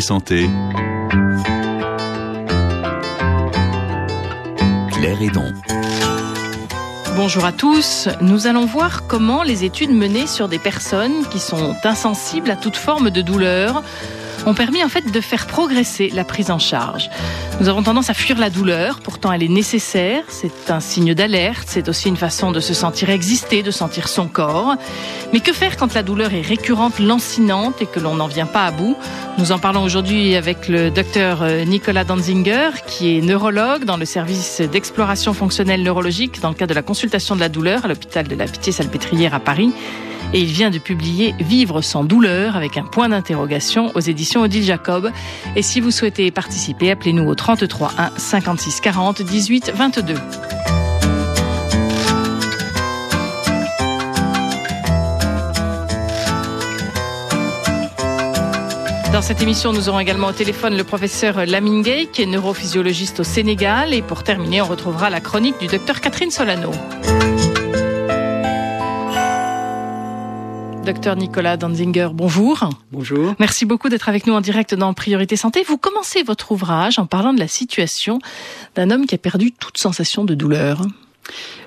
Santé. Claire Hédon. Bonjour à tous. Nous allons voir comment les études menées sur des personnes qui sont insensibles à toute forme de douleur ont permis en fait de faire progresser la prise en charge. Nous avons tendance à fuir la douleur, pourtant elle est nécessaire, c'est un signe d'alerte, c'est aussi une façon de se sentir exister, de sentir son corps. Mais que faire quand la douleur est récurrente, lancinante et que l'on n'en vient pas à bout? Nous en parlons aujourd'hui avec le docteur euh, Nicolas Danzinger, qui est neurologue dans le service d'exploration fonctionnelle neurologique dans le cadre de la consultation de la douleur à l'hôpital de la Pitié-Salpêtrière à Paris et il vient de publier Vivre sans douleur avec un point d'interrogation aux éditions Odile Jacob. Et si vous souhaitez participer, appelez-nous au 33 1 56 40 18 22. Dans cette émission, nous aurons également au téléphone le professeur Lamine Gay, qui est neurophysiologiste au Sénégal. Et pour terminer, on retrouvera la chronique du docteur Catherine Solano. Docteur Nicolas Danzinger, bonjour. Bonjour. Merci beaucoup d'être avec nous en direct dans Priorité Santé. Vous commencez votre ouvrage en parlant de la situation d'un homme qui a perdu toute sensation de douleur.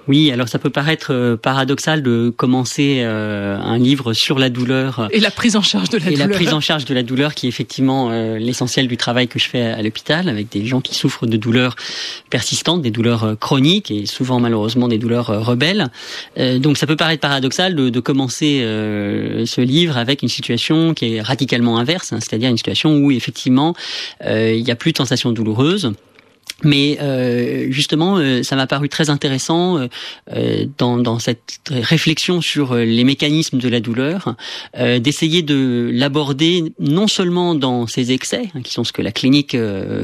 Oui, alors ça peut paraître euh, paradoxal de commencer euh, un livre sur la douleur et la prise en charge de la et douleur. la prise en charge de la douleur qui est effectivement euh, l'essentiel du travail que je fais à l'hôpital avec des gens qui souffrent de douleurs persistantes, des douleurs chroniques et souvent malheureusement des douleurs rebelles. donc ça peut paraître paradoxal de, de commencer ce livre avec une situation qui est radicalement inverse, hein, c'est-à-dire une situation où effectivement il n'y a plus de sensations douloureuses mais euh, justement, euh, ça m'a paru très intéressant euh, dans, dans, cette réflexion sur les mécanismes de la douleur, d'essayer de l'aborder non seulement dans ses excès, hein, qui sont ce que la clinique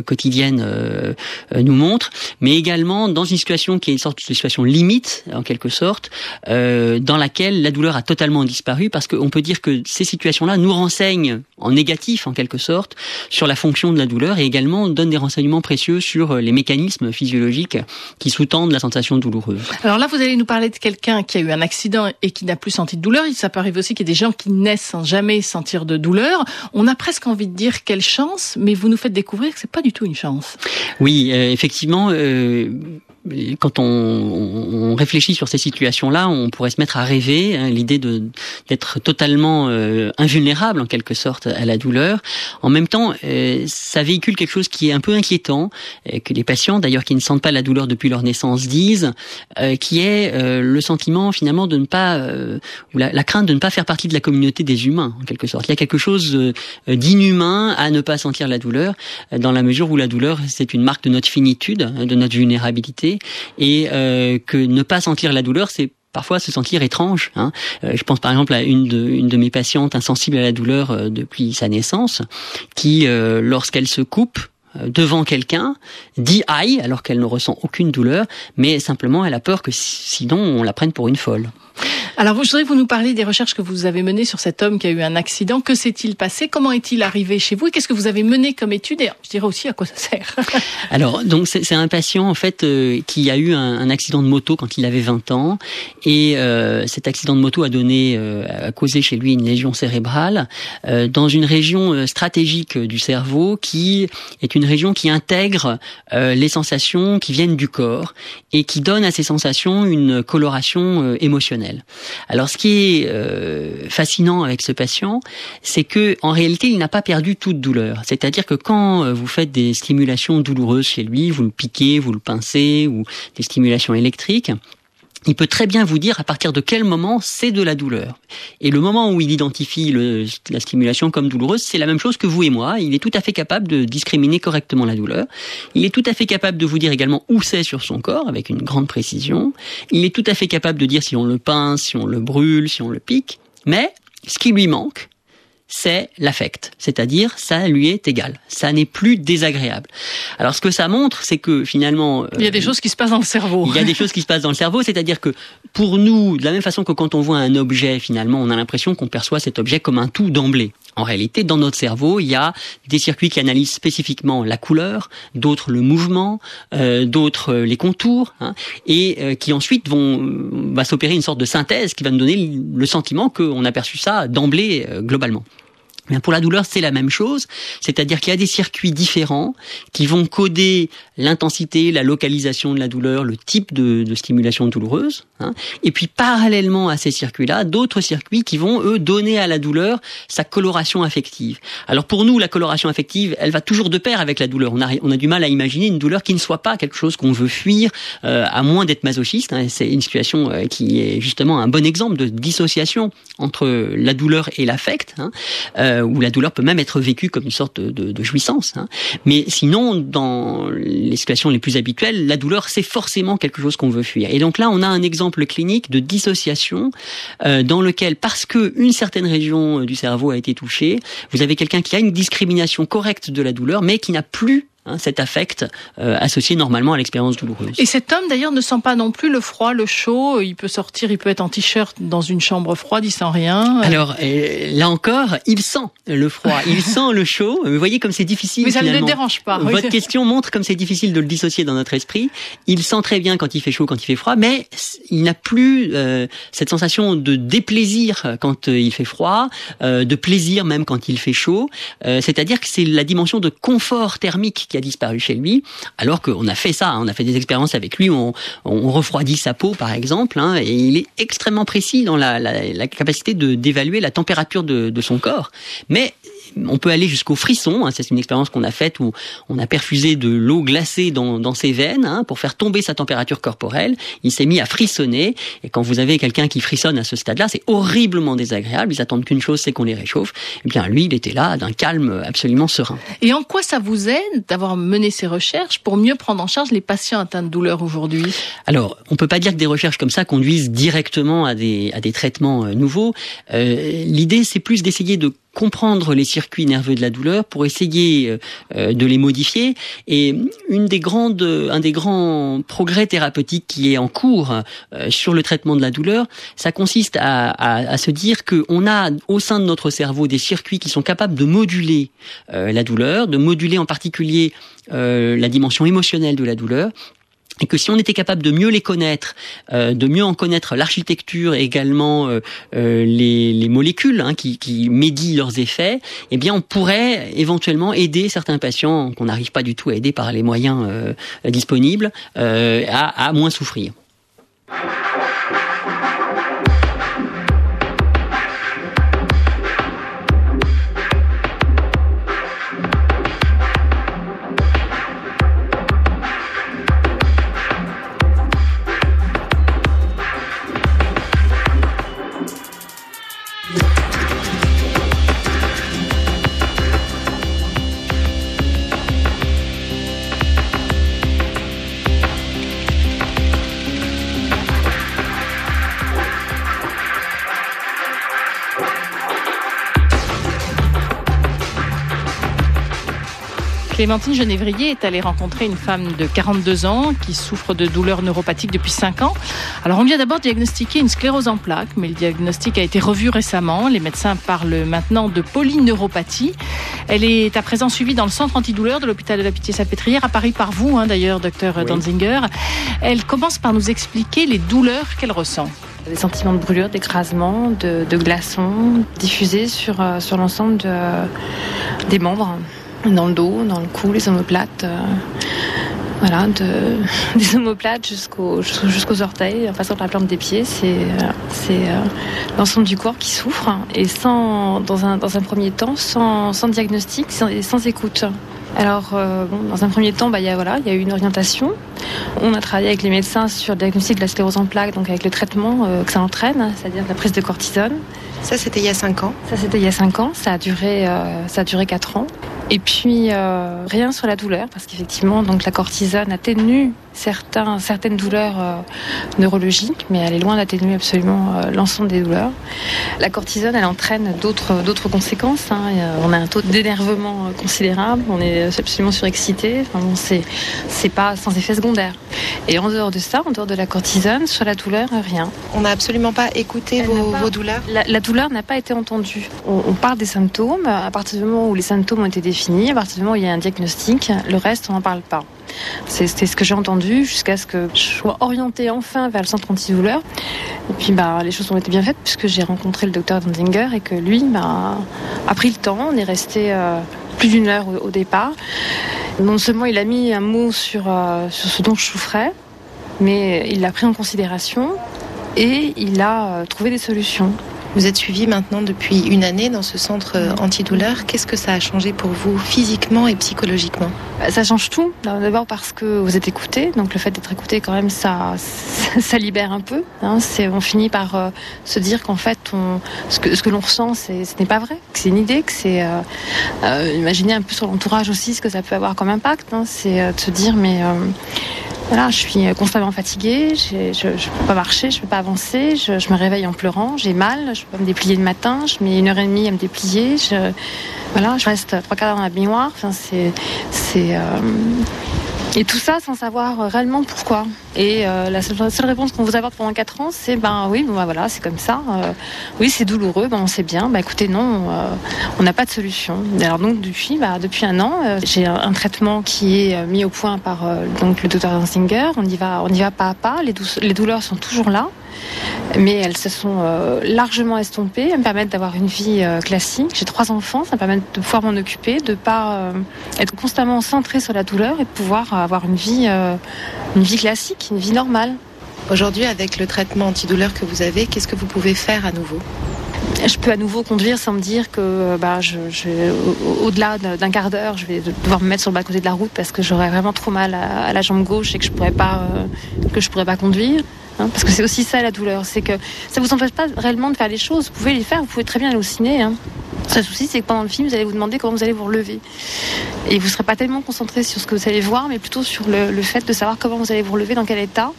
quotidienne nous montre, mais également dans une situation qui est une sorte de situation limite, en quelque sorte, dans laquelle la douleur a totalement disparu, parce qu'on peut dire que ces situations-là nous renseignent en négatif, en quelque sorte, sur la fonction de la douleur et également donnent des renseignements précieux sur les mécanismes physiologiques qui sous-tendent la sensation douloureuse. Alors là, vous allez nous parler de quelqu'un qui a eu un accident et qui n'a plus senti de douleur. Ça peut arriver aussi qu'il y ait des gens qui naissent sans jamais sentir de douleur. On a presque envie de dire quelle chance, mais vous nous faites découvrir que c'est pas du tout une chance. Oui, euh, effectivement. Euh, quand on, on, réfléchit sur ces situations-là, on pourrait se mettre à rêver hein, l'idée de d'être totalement euh, invulnérable en quelque sorte à la douleur. En même temps, euh, ça véhicule quelque chose qui est un peu inquiétant, euh, que les patients, d'ailleurs qui ne sentent pas la douleur depuis leur naissance, disent, qui est le sentiment finalement de ne pas, ou la, la, crainte de ne pas faire partie de la communauté des humains en quelque sorte. Il y a quelque chose d'inhumain à ne pas sentir la douleur, dans la mesure où la douleur c'est une marque de notre finitude, hein, de notre vulnérabilité et euh, que ne pas sentir la douleur, c'est parfois se sentir étrange. Hein. Euh, je pense par exemple à une de, une de mes patientes insensible à la douleur euh, depuis sa naissance, qui, lorsqu'elle se coupe, devant quelqu'un, dit aïe alors qu'elle ne ressent aucune douleur, mais simplement elle a peur que sinon on la prenne pour une folle. Alors, je voudrais vous nous parliez des recherches que vous avez menées sur cet homme qui a eu un accident. Que s'est-il passé? Comment est-il arrivé chez vous? Et qu'est-ce que vous avez mené comme étude? Et je dirais aussi à quoi ça sert. Alors, donc c'est un patient en fait euh, qui a eu un, accident de moto quand il avait 20 ans, et euh, cet accident de moto a donné, euh, a causé chez lui une lésion cérébrale dans une région stratégique du cerveau qui est une région qui intègre les sensations qui viennent du corps et qui donne à ces sensations une coloration émotionnelle. Alors, ce qui est euh, fascinant avec ce patient, c'est que en réalité, il n'a pas perdu toute douleur. C'est-à-dire que quand euh, vous faites des stimulations douloureuses chez lui, vous le piquez, vous le pincez, ou des stimulations électriques, il peut très bien vous dire à partir de quel moment c'est de la douleur. Et le moment où il identifie la stimulation comme douloureuse, c'est la même chose que vous et moi. Il est tout à fait capable de discriminer correctement la douleur. Il est tout à fait capable de vous dire également où c'est sur son corps avec une grande précision. Il est tout à fait capable de dire si on le pince, si on le brûle, si on le pique. Mais ce qui lui manque, c'est l'affect, c'est-à-dire ça lui est égal, ça n'est plus désagréable. Alors ce que ça montre, c'est que finalement... Il y a des euh, choses qui se passent dans le cerveau. Il y a des choses qui se passent dans le cerveau, c'est-à-dire que pour nous, de la même façon que quand on voit un objet, finalement, on a l'impression qu'on perçoit cet objet comme un tout d'emblée. En réalité, dans notre cerveau, il y a des circuits qui analysent spécifiquement la couleur, d'autres le mouvement, euh, d'autres euh, les contours, hein, et qui ensuite vont va s'opérer une sorte de synthèse qui va nous donner le sentiment qu'on a perçu ça d'emblée globalement. Mais pour la douleur, c'est la même chose, c'est-à-dire qu'il y a des circuits différents qui vont coder l'intensité, la localisation de la douleur, le type de, de stimulation douloureuse, hein. et puis parallèlement à ces circuits-là, d'autres circuits qui vont eux donner à la douleur sa coloration affective. Alors pour nous, la coloration affective, elle va toujours de pair avec la douleur. On a, on a du mal à imaginer une douleur qui ne soit pas quelque chose qu'on veut fuir, euh, à moins d'être masochiste. Hein. C'est une situation euh, qui est justement un bon exemple de dissociation entre la douleur et l'affect. Hein. Euh, euh, où la douleur peut même être vécue comme une sorte de, de, jouissance. Hein. Mais sinon, dans les situations les plus habituelles, la douleur, c'est forcément quelque chose qu'on veut fuir. Et donc là, on a un exemple clinique de dissociation euh, dans lequel, parce que une certaine région du cerveau a été touchée, vous avez quelqu'un qui a une discrimination correcte de la douleur, mais qui n'a plus Hein, cet affect euh, associé normalement à l'expérience douloureuse. Et cet homme d'ailleurs ne sent pas non plus le froid, le chaud. Il peut sortir, il peut être en t-shirt dans une chambre froide, il sent rien. Alors euh, là encore, il sent le froid, il sent le chaud. Vous voyez comme c'est difficile. Mais ça ne le dérange pas. Votre question montre comme c'est difficile de le dissocier dans notre esprit. Il sent très bien quand il fait chaud, quand il fait froid, mais il n'a plus euh, cette sensation de déplaisir quand il fait froid, de plaisir même quand il fait chaud. C'est-à-dire que c'est la dimension de confort thermique qui a disparu chez lui, alors qu'on a fait ça, hein. on a fait des expériences avec lui, on, refroidit sa peau par exemple, hein, et il est extrêmement précis dans la, capacité de d'évaluer la température de son corps. Mais on peut aller jusqu'au frisson. Hein, c'est une expérience qu'on a faite où on a perfusé de l'eau glacée dans, dans ses veines hein, pour faire tomber sa température corporelle. Il s'est mis à frissonner. Et quand vous avez quelqu'un qui frissonne à ce stade-là, c'est horriblement désagréable. Ils attendent qu'une chose, c'est qu'on les réchauffe. Eh bien, lui, il était là d'un calme absolument serein. Et en quoi ça vous aide d'avoir mené ces recherches pour mieux prendre en charge les patients atteints de douleur aujourd'hui? Alors, on peut pas dire que des recherches comme ça conduisent directement à des, à des traitements euh, nouveaux. Euh, L'idée, c'est plus d'essayer de comprendre les circuits nerveux de la douleur pour essayer euh, euh, de les modifier. Et une des grandes, un des grands progrès thérapeutiques qui est en cours euh, sur le traitement de la douleur, ça consiste à, à, à se dire qu'on a au sein de notre cerveau des circuits qui sont capables de moduler la douleur, de moduler en particulier la dimension émotionnelle de la douleur et que si on était capable de mieux les connaître, euh, de mieux en connaître l'architecture et également euh, euh, les, les, molécules hein, qui, qui, médient leurs effets, eh bien on pourrait éventuellement aider certains patients qu'on n'arrive pas du tout à aider par les moyens disponibles à, à moins souffrir. Clémentine Genévrier est allée rencontrer une femme de 42 ans qui souffre de douleurs neuropathiques depuis 5 ans. Alors on lui a d'abord diagnostiqué une sclérose en plaques, mais le diagnostic a été revu récemment. Les médecins parlent maintenant de polyneuropathie. Elle est à présent suivie dans le centre antidouleur de l'hôpital de la Pitié-Salpêtrière, à Paris par vous hein, d'ailleurs, docteur Danzinger. Elle commence par nous expliquer les douleurs qu'elle ressent. Des sentiments de brûlure, d'écrasement, de, de glaçons diffusés sur, euh, sur l'ensemble de, des membres dans le dos, dans le cou, les omoplates. Euh, voilà, de, des omoplates jusqu'aux jusqu'aux orteils, en passant par la plante des pieds, c'est euh, c'est euh, l'ensemble du corps qui souffre et sans dans un dans un premier temps sans, sans diagnostic, sans, sans écoute. Alors, euh, bon, dans un premier temps, bah, il y a voilà, il y a eu une orientation. On a travaillé avec les médecins sur le diagnostic de la sclérose en plaques, donc avec le traitement euh, que ça entraîne, c'est-à-dire la prise de cortisone. Ça, c'était il y a 5 ans. Ça, c'était il y a 5 ans. Ça a duré, euh, ça a duré 4 ans. Et puis euh, rien sur la douleur, parce qu'effectivement, donc la cortisone atténue certains, certaines douleurs euh, neurologiques, mais elle est loin d'atténuer absolument euh, l'ensemble des douleurs. La cortisone, elle entraîne d'autres d'autres conséquences. Hein. On a un taux d'énervement considérable, on est absolument surexcité. Enfin bon, c'est c'est pas sans effet secondaire. Et en dehors de ça, en dehors de la cortisone, sur la douleur, rien. On n'a absolument pas écouté vos, douleurs la, douleur n'a pas été entendue. On, parle des symptômes. À partir du moment où les symptômes ont été définis, à partir du moment où il y a un diagnostic, le reste, on n'en parle pas. C'était ce que j'ai entendu jusqu'à ce que je sois orientée enfin vers le centre antidouleur. Et puis bah, les choses ont été bien faites puisque j'ai rencontré le docteur Danzinger et que lui bah, a pris le temps. On est resté euh, plus d'une heure au, départ. Non seulement il a mis un mot sur, euh, sur ce dont je souffrais, mais il l'a pris en considération et il a euh, trouvé des solutions. Vous êtes suivi maintenant depuis une année dans ce centre euh, antidouleur. Qu'est-ce que ça a changé pour vous physiquement et psychologiquement? Bah, Ça change tout. D'abord parce que vous êtes écouté. Donc le fait d'être écouté, quand même, ça, ça libère un peu. Hein. on finit par euh, se dire qu'en fait, on, ce que, ce que l'on ressent, ce n'est pas vrai. Que c'est une idée. Que c'est euh, un peu sur l'entourage aussi ce que ça peut avoir comme impact. Hein. C'est de se dire mais je suis constamment fatiguée, je ne peux pas marcher, je ne peux pas avancer, je, me réveille en pleurant, j'ai mal, je ne peux pas me déplier le matin, je mets une heure et demie à me déplier, je, voilà, je reste trois quarts d'heure dans la baignoire. Enfin, c'est, c'est, euh, et tout ça sans savoir euh, réellement pourquoi. Et euh, la, seule, réponse qu'on vous apporte pendant 4 ans, c'est ben oui, ben, voilà, c'est comme ça. Euh, oui, c'est douloureux, ben on sait bien. Ben écoutez, non, on n'a pas de solution. Alors donc depuis, ben, depuis un an, j'ai un, traitement qui est mis au point par donc le docteur Danzinger. On y va, on y va pas à pas. Les douleurs sont toujours là mais elles se sont largement estompées. Elles me permettent d'avoir une vie classique. J'ai trois enfants, ça me permet de pouvoir m'en occuper, de pas être constamment centré sur la douleur et de pouvoir avoir une vie, euh, une vie classique, une vie normale. Aujourd'hui, avec le traitement antidouleur que vous avez, qu'est-ce que vous pouvez faire à nouveau? Je peux à nouveau conduire sans me dire que bah, je, au-delà d'un quart d'heure, je vais devoir me mettre sur le bas-côté de la route parce que j'aurais vraiment trop mal à, la jambe gauche et que je pourrais pas euh, que je pourrais pas conduire. Hein. parce que c'est aussi ça la douleur, c'est que ça vous empêche pas réellement de faire les choses. Vous pouvez les faire, vous pouvez très bien aller au ciné. Hein. Le souci, c'est que pendant le film, vous allez vous demander comment vous allez vous relever. Et vous ne serez pas tellement concentré sur ce que vous allez voir, mais plutôt sur le, fait de savoir comment vous allez vous relever, dans quel état.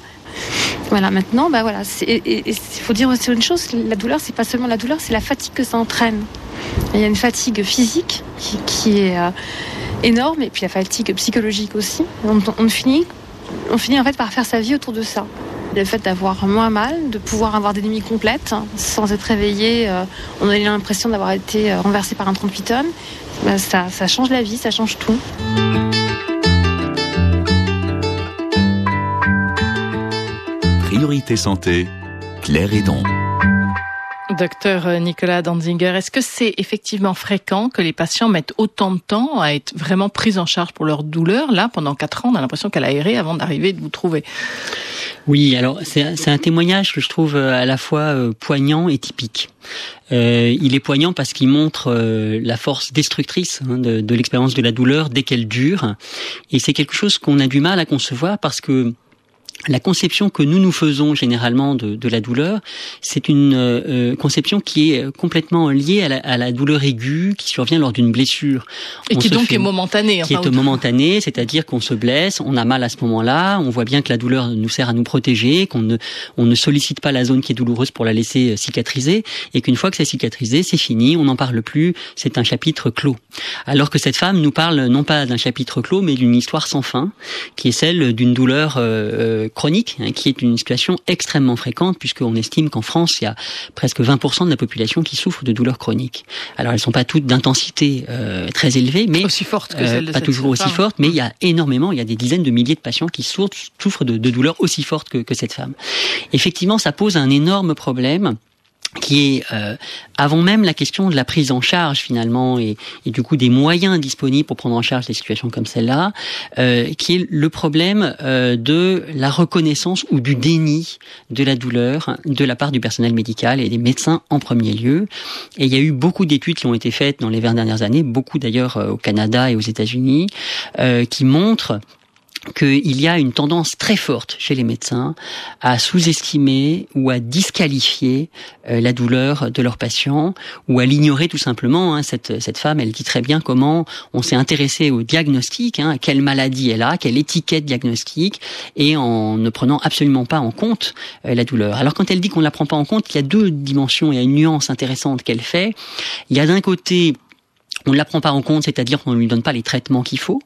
Voilà, maintenant, bah voilà, il faut dire aussi une chose, la douleur, c'est pas seulement la douleur, c'est la fatigue que ça entraîne. Il y a une fatigue physique qui, est euh, énorme, et puis la fatigue psychologique aussi. on, finit, on finit en fait par faire sa vie autour de ça. Le fait d'avoir moins mal, de pouvoir avoir des nuits complètes hein, sans être réveillé, euh, on a l'impression d'avoir été euh, renversé par un 38 tonnes, bah, ça, ça change la vie, ça change tout. Priorité santé, Claire Edon. Docteur Nicolas Danzinger, est-ce que c'est effectivement fréquent que les patients mettent autant de temps à être vraiment pris en charge pour leur douleur Là, pendant quatre ans, on a l'impression qu'elle a erré avant d'arriver de vous trouver? Oui, alors c'est un témoignage que je trouve euh, à la fois euh, poignant et typique. Euh, il est poignant parce qu'il montre la force destructrice hein, de l'expérience de la douleur dès qu'elle dure, et c'est quelque chose qu'on a du mal à concevoir parce que la conception que nous nous faisons généralement de, de la douleur, c'est une euh, euh, conception qui est complètement liée à la, à la, douleur aiguë qui survient lors d'une blessure. Et qui donc est momentanée. Qui est momentanée, c'est-à-dire qu'on se blesse, on a mal à ce moment-là, on voit bien que la douleur nous sert à nous protéger, qu'on ne, on ne sollicite pas la zone qui est douloureuse pour la laisser euh, cicatriser, et qu'une fois que c'est cicatrisé, c'est fini, on n'en parle plus, c'est un chapitre clos. Alors que cette femme nous parle non pas d'un chapitre clos, mais d'une histoire sans fin, qui est celle d'une douleur euh, chronique, hein, qui est une situation extrêmement fréquente, puisqu'on estime qu'en France, il y a presque 20% de la population qui souffre de douleurs chroniques. Alors, elles sont pas toutes d'intensité euh, très élevée, mais aussi forte que celle de pas toujours aussi forte, mais il y a énormément, il y a des dizaines de milliers de patients qui souffrent de, de douleurs aussi fortes que, que cette femme. Effectivement, ça pose un énorme problème qui est euh, avant même la question de la prise en charge finalement et, du coup des moyens disponibles pour prendre en charge des situations comme celle-là, euh, qui est le problème euh, de la reconnaissance ou du déni de la douleur de la part du personnel médical et des médecins en premier lieu. Et il y a eu beaucoup d'études qui ont été faites dans les 20 dernières années, beaucoup d'ailleurs au Canada et aux États-Unis, qui montrent qu'il y a une tendance très forte chez les médecins à sous-estimer ou à disqualifier euh, la douleur de leurs patients ou à l'ignorer tout simplement. Hein. Cette, cette femme, elle dit très bien comment on s'est intéressé au diagnostic, hein, quelle maladie elle a, quelle étiquette diagnostique, et en ne prenant absolument pas en compte euh, la douleur. Alors quand elle dit qu'on ne la prend pas en compte, il y a deux dimensions, il y a une nuance intéressante qu'elle fait. Il y a d'un côté on ne la prend pas en compte, c'est-à-dire qu'on ne lui donne pas les traitements qu'il faut.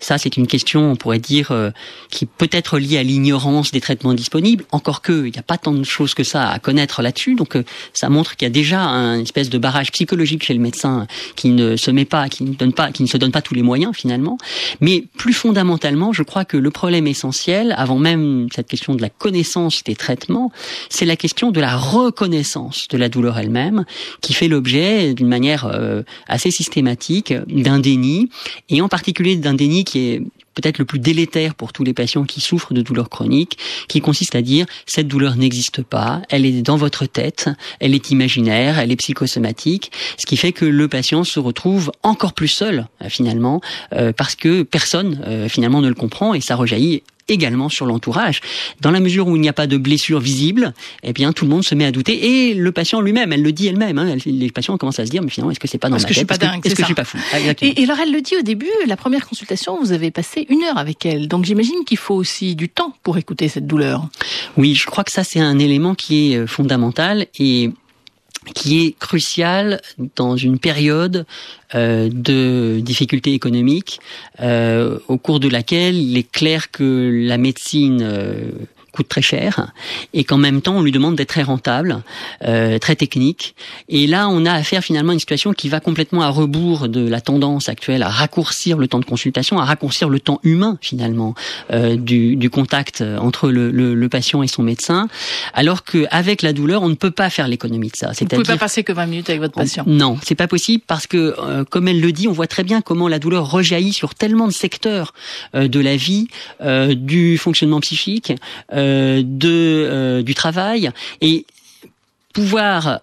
Ça, c'est une question, on pourrait dire, euh, qui peut être liée à l'ignorance des traitements disponibles. Encore que, il n'y a pas tant de choses que ça à connaître là-dessus. Donc, euh, ça montre qu'il y a déjà un espèce de barrage psychologique chez le médecin qui ne se met pas, qui ne donne pas, qui ne se donne pas tous les moyens finalement. Mais plus fondamentalement, je crois que le problème essentiel, avant même cette question de la connaissance des traitements, c'est la question de la reconnaissance de la douleur elle-même, qui fait l'objet d'une manière euh, assez systématique d'un déni, et en particulier d'un déni qui est peut-être le plus délétère pour tous les patients qui souffrent de douleurs chroniques, qui consiste à dire cette douleur n'existe pas, elle est dans votre tête, elle est imaginaire, elle est psychosomatique, ce qui fait que le patient se retrouve encore plus seul euh, finalement euh, parce que personne euh, finalement ne le comprend et ça rejaillit également sur l'entourage. Dans la mesure où il n'y a pas de blessure visible, eh bien tout le monde se met à douter et le patient lui-même, elle le dit elle-même. Hein, les patients commencent à se dire mais finalement est-ce que c'est pas dans est-ce ma que tête je suis pas dingue, Est-ce que c'est je suis pas fou Exactement. Et, et alors elle le dit au début, la première consultation, vous avez passé une heure avec elle. Donc j'imagine qu'il faut aussi du temps pour écouter cette douleur. Oui, je crois que ça c'est un élément qui est euh, fondamental et qui est crucial dans une période euh, de difficultés économiques euh, au cours de laquelle il est clair que la médecine euh, coûte très cher et qu'en même temps on lui demande d'être très rentable, euh, très technique. Et là on a affaire finalement à une situation qui va complètement à rebours de la tendance actuelle à raccourcir le temps de consultation, à raccourcir le temps humain finalement euh, du, du contact entre le, le, le patient et son médecin, alors qu'avec la douleur on ne peut pas faire l'économie de ça. Vous pouvez pas passer que 20 minutes avec votre patient. non, c'est pas possible parce que, euh, comme elle le dit, on voit très bien comment la douleur rejaillit sur tellement de secteurs euh, de la vie, euh, du fonctionnement psychique, euh, de euh, du travail, et pouvoir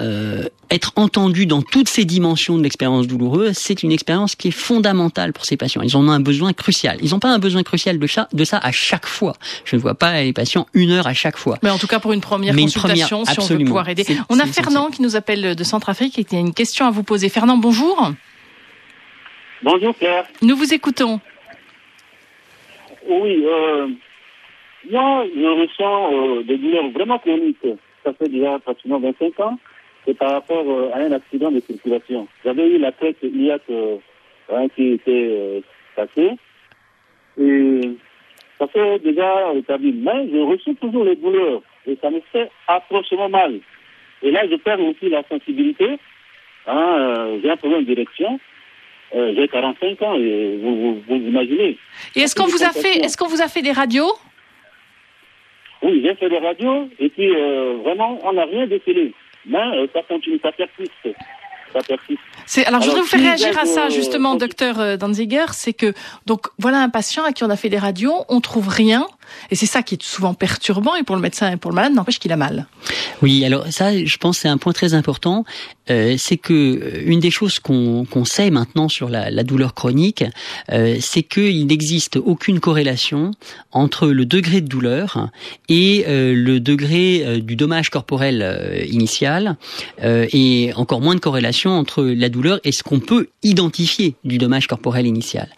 euh, être entendu dans toutes ces dimensions de l'expérience douloureuse, c'est une expérience qui est fondamentale pour ces patients. Ils en ont un besoin crucial. Ils n'ont pas un besoin crucial de ça, de ça à chaque fois. Je ne vois pas les patients une heure à chaque fois. Mais en tout cas, pour une première Mais une consultation, première, si on veut pouvoir aider. On a Fernand qui nous appelle de Centrafrique et qui a une question à vous poser. Fernand, bonjour. Bonjour Claire. Nous vous écoutons. Oui, euh, moi je ressens euh, des douleurs vraiment chroniques. Ça fait déjà pratiquement 25 ans. C'est par rapport euh, à un accident de circulation. J'avais eu la tête iliaque euh, hein, qui était euh, cassée. Et ça fait déjà établi. Mais je ressens toujours les douleurs. Et ça me fait atrocement mal. Et là, je perds aussi la sensibilité. Hein, euh, j'ai un problème d'érection. Euh, j'ai 45 ans et vous, vous, vous imaginez. Et est-ce qu'on vous a fait, est-ce qu'on vous a fait des radios? Oui, j'ai fait des radios et puis euh, vraiment, on n'a rien décelé. Mais euh, ça continue, ça persiste. Ça persiste. C'est, alors, je voudrais Alors, vous faire réagir à ça, euh, justement, euh, docteur euh, Danziger. C'est que, donc, voilà un patient à qui on a fait des radios, on trouve rien. Et c'est ça qui est souvent perturbant, et pour le médecin et pour le malade, n'empêche qu'il a mal. Oui, alors ça, je pense, c'est un point très important. Euh, c'est que euh, une des choses qu'on sait maintenant sur la, douleur chronique, euh, c'est qu'il n'existe aucune corrélation entre le degré de douleur et le degré du dommage corporel initial, et encore moins de corrélation entre la douleur et ce qu'on peut identifier du dommage corporel initial.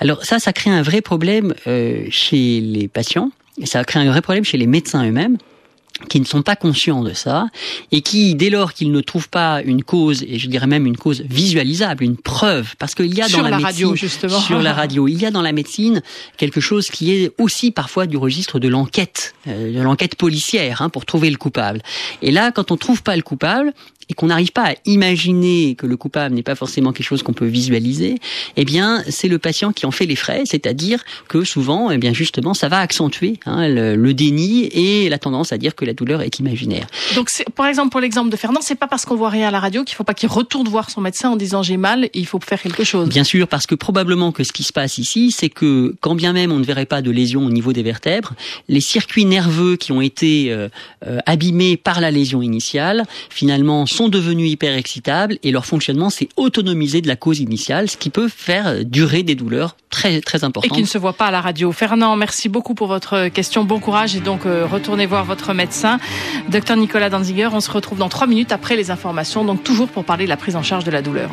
Alors ça, ça crée un vrai problème chez les patients. Et Ça crée un vrai problème chez les médecins eux-mêmes qui ne sont pas conscients de ça et qui, dès lors qu'ils ne trouvent pas une cause, et je dirais même une cause visualisable, une preuve, parce qu'il y a Sur dans la, la médecine, radio, justement. sur la radio, il y a dans la médecine quelque chose qui est aussi parfois du registre de l'enquête, euh, de l'enquête policière, hein, pour trouver le coupable. Et là, quand on trouve pas le coupable et qu'on n'arrive pas à imaginer que le coupable n'est pas forcément quelque chose qu'on peut visualiser, eh bien, c'est le patient qui en fait les frais, c'est-à-dire que souvent, eh bien, justement, ça va accentuer hein, le, le déni et la tendance à dire que la douleur est imaginaire. Donc, c'est, par exemple, pour l'exemple de Fernand, c'est pas parce qu'on voit rien à la radio qu'il faut pas qu'il retourne voir son médecin en disant j'ai mal et il faut faire quelque chose. Bien sûr, parce que probablement que ce qui se passe ici, c'est que quand bien même on ne verrait pas de lésion au niveau des vertèbres, les circuits nerveux qui ont été euh, euh, abîmés par la lésion initiale, finalement, sont devenus hyper excitables et leur fonctionnement s'est autonomisé de la cause initiale, ce qui peut faire durer des douleurs très très Et importantes. qui ne se voit pas à la radio. Fernand, merci beaucoup pour votre question. Bon courage et donc euh, retournez voir votre médecin. Docteur Nicolas Danziger, on se retrouve dans trois minutes après les informations, donc toujours pour parler de la prise en charge de la douleur.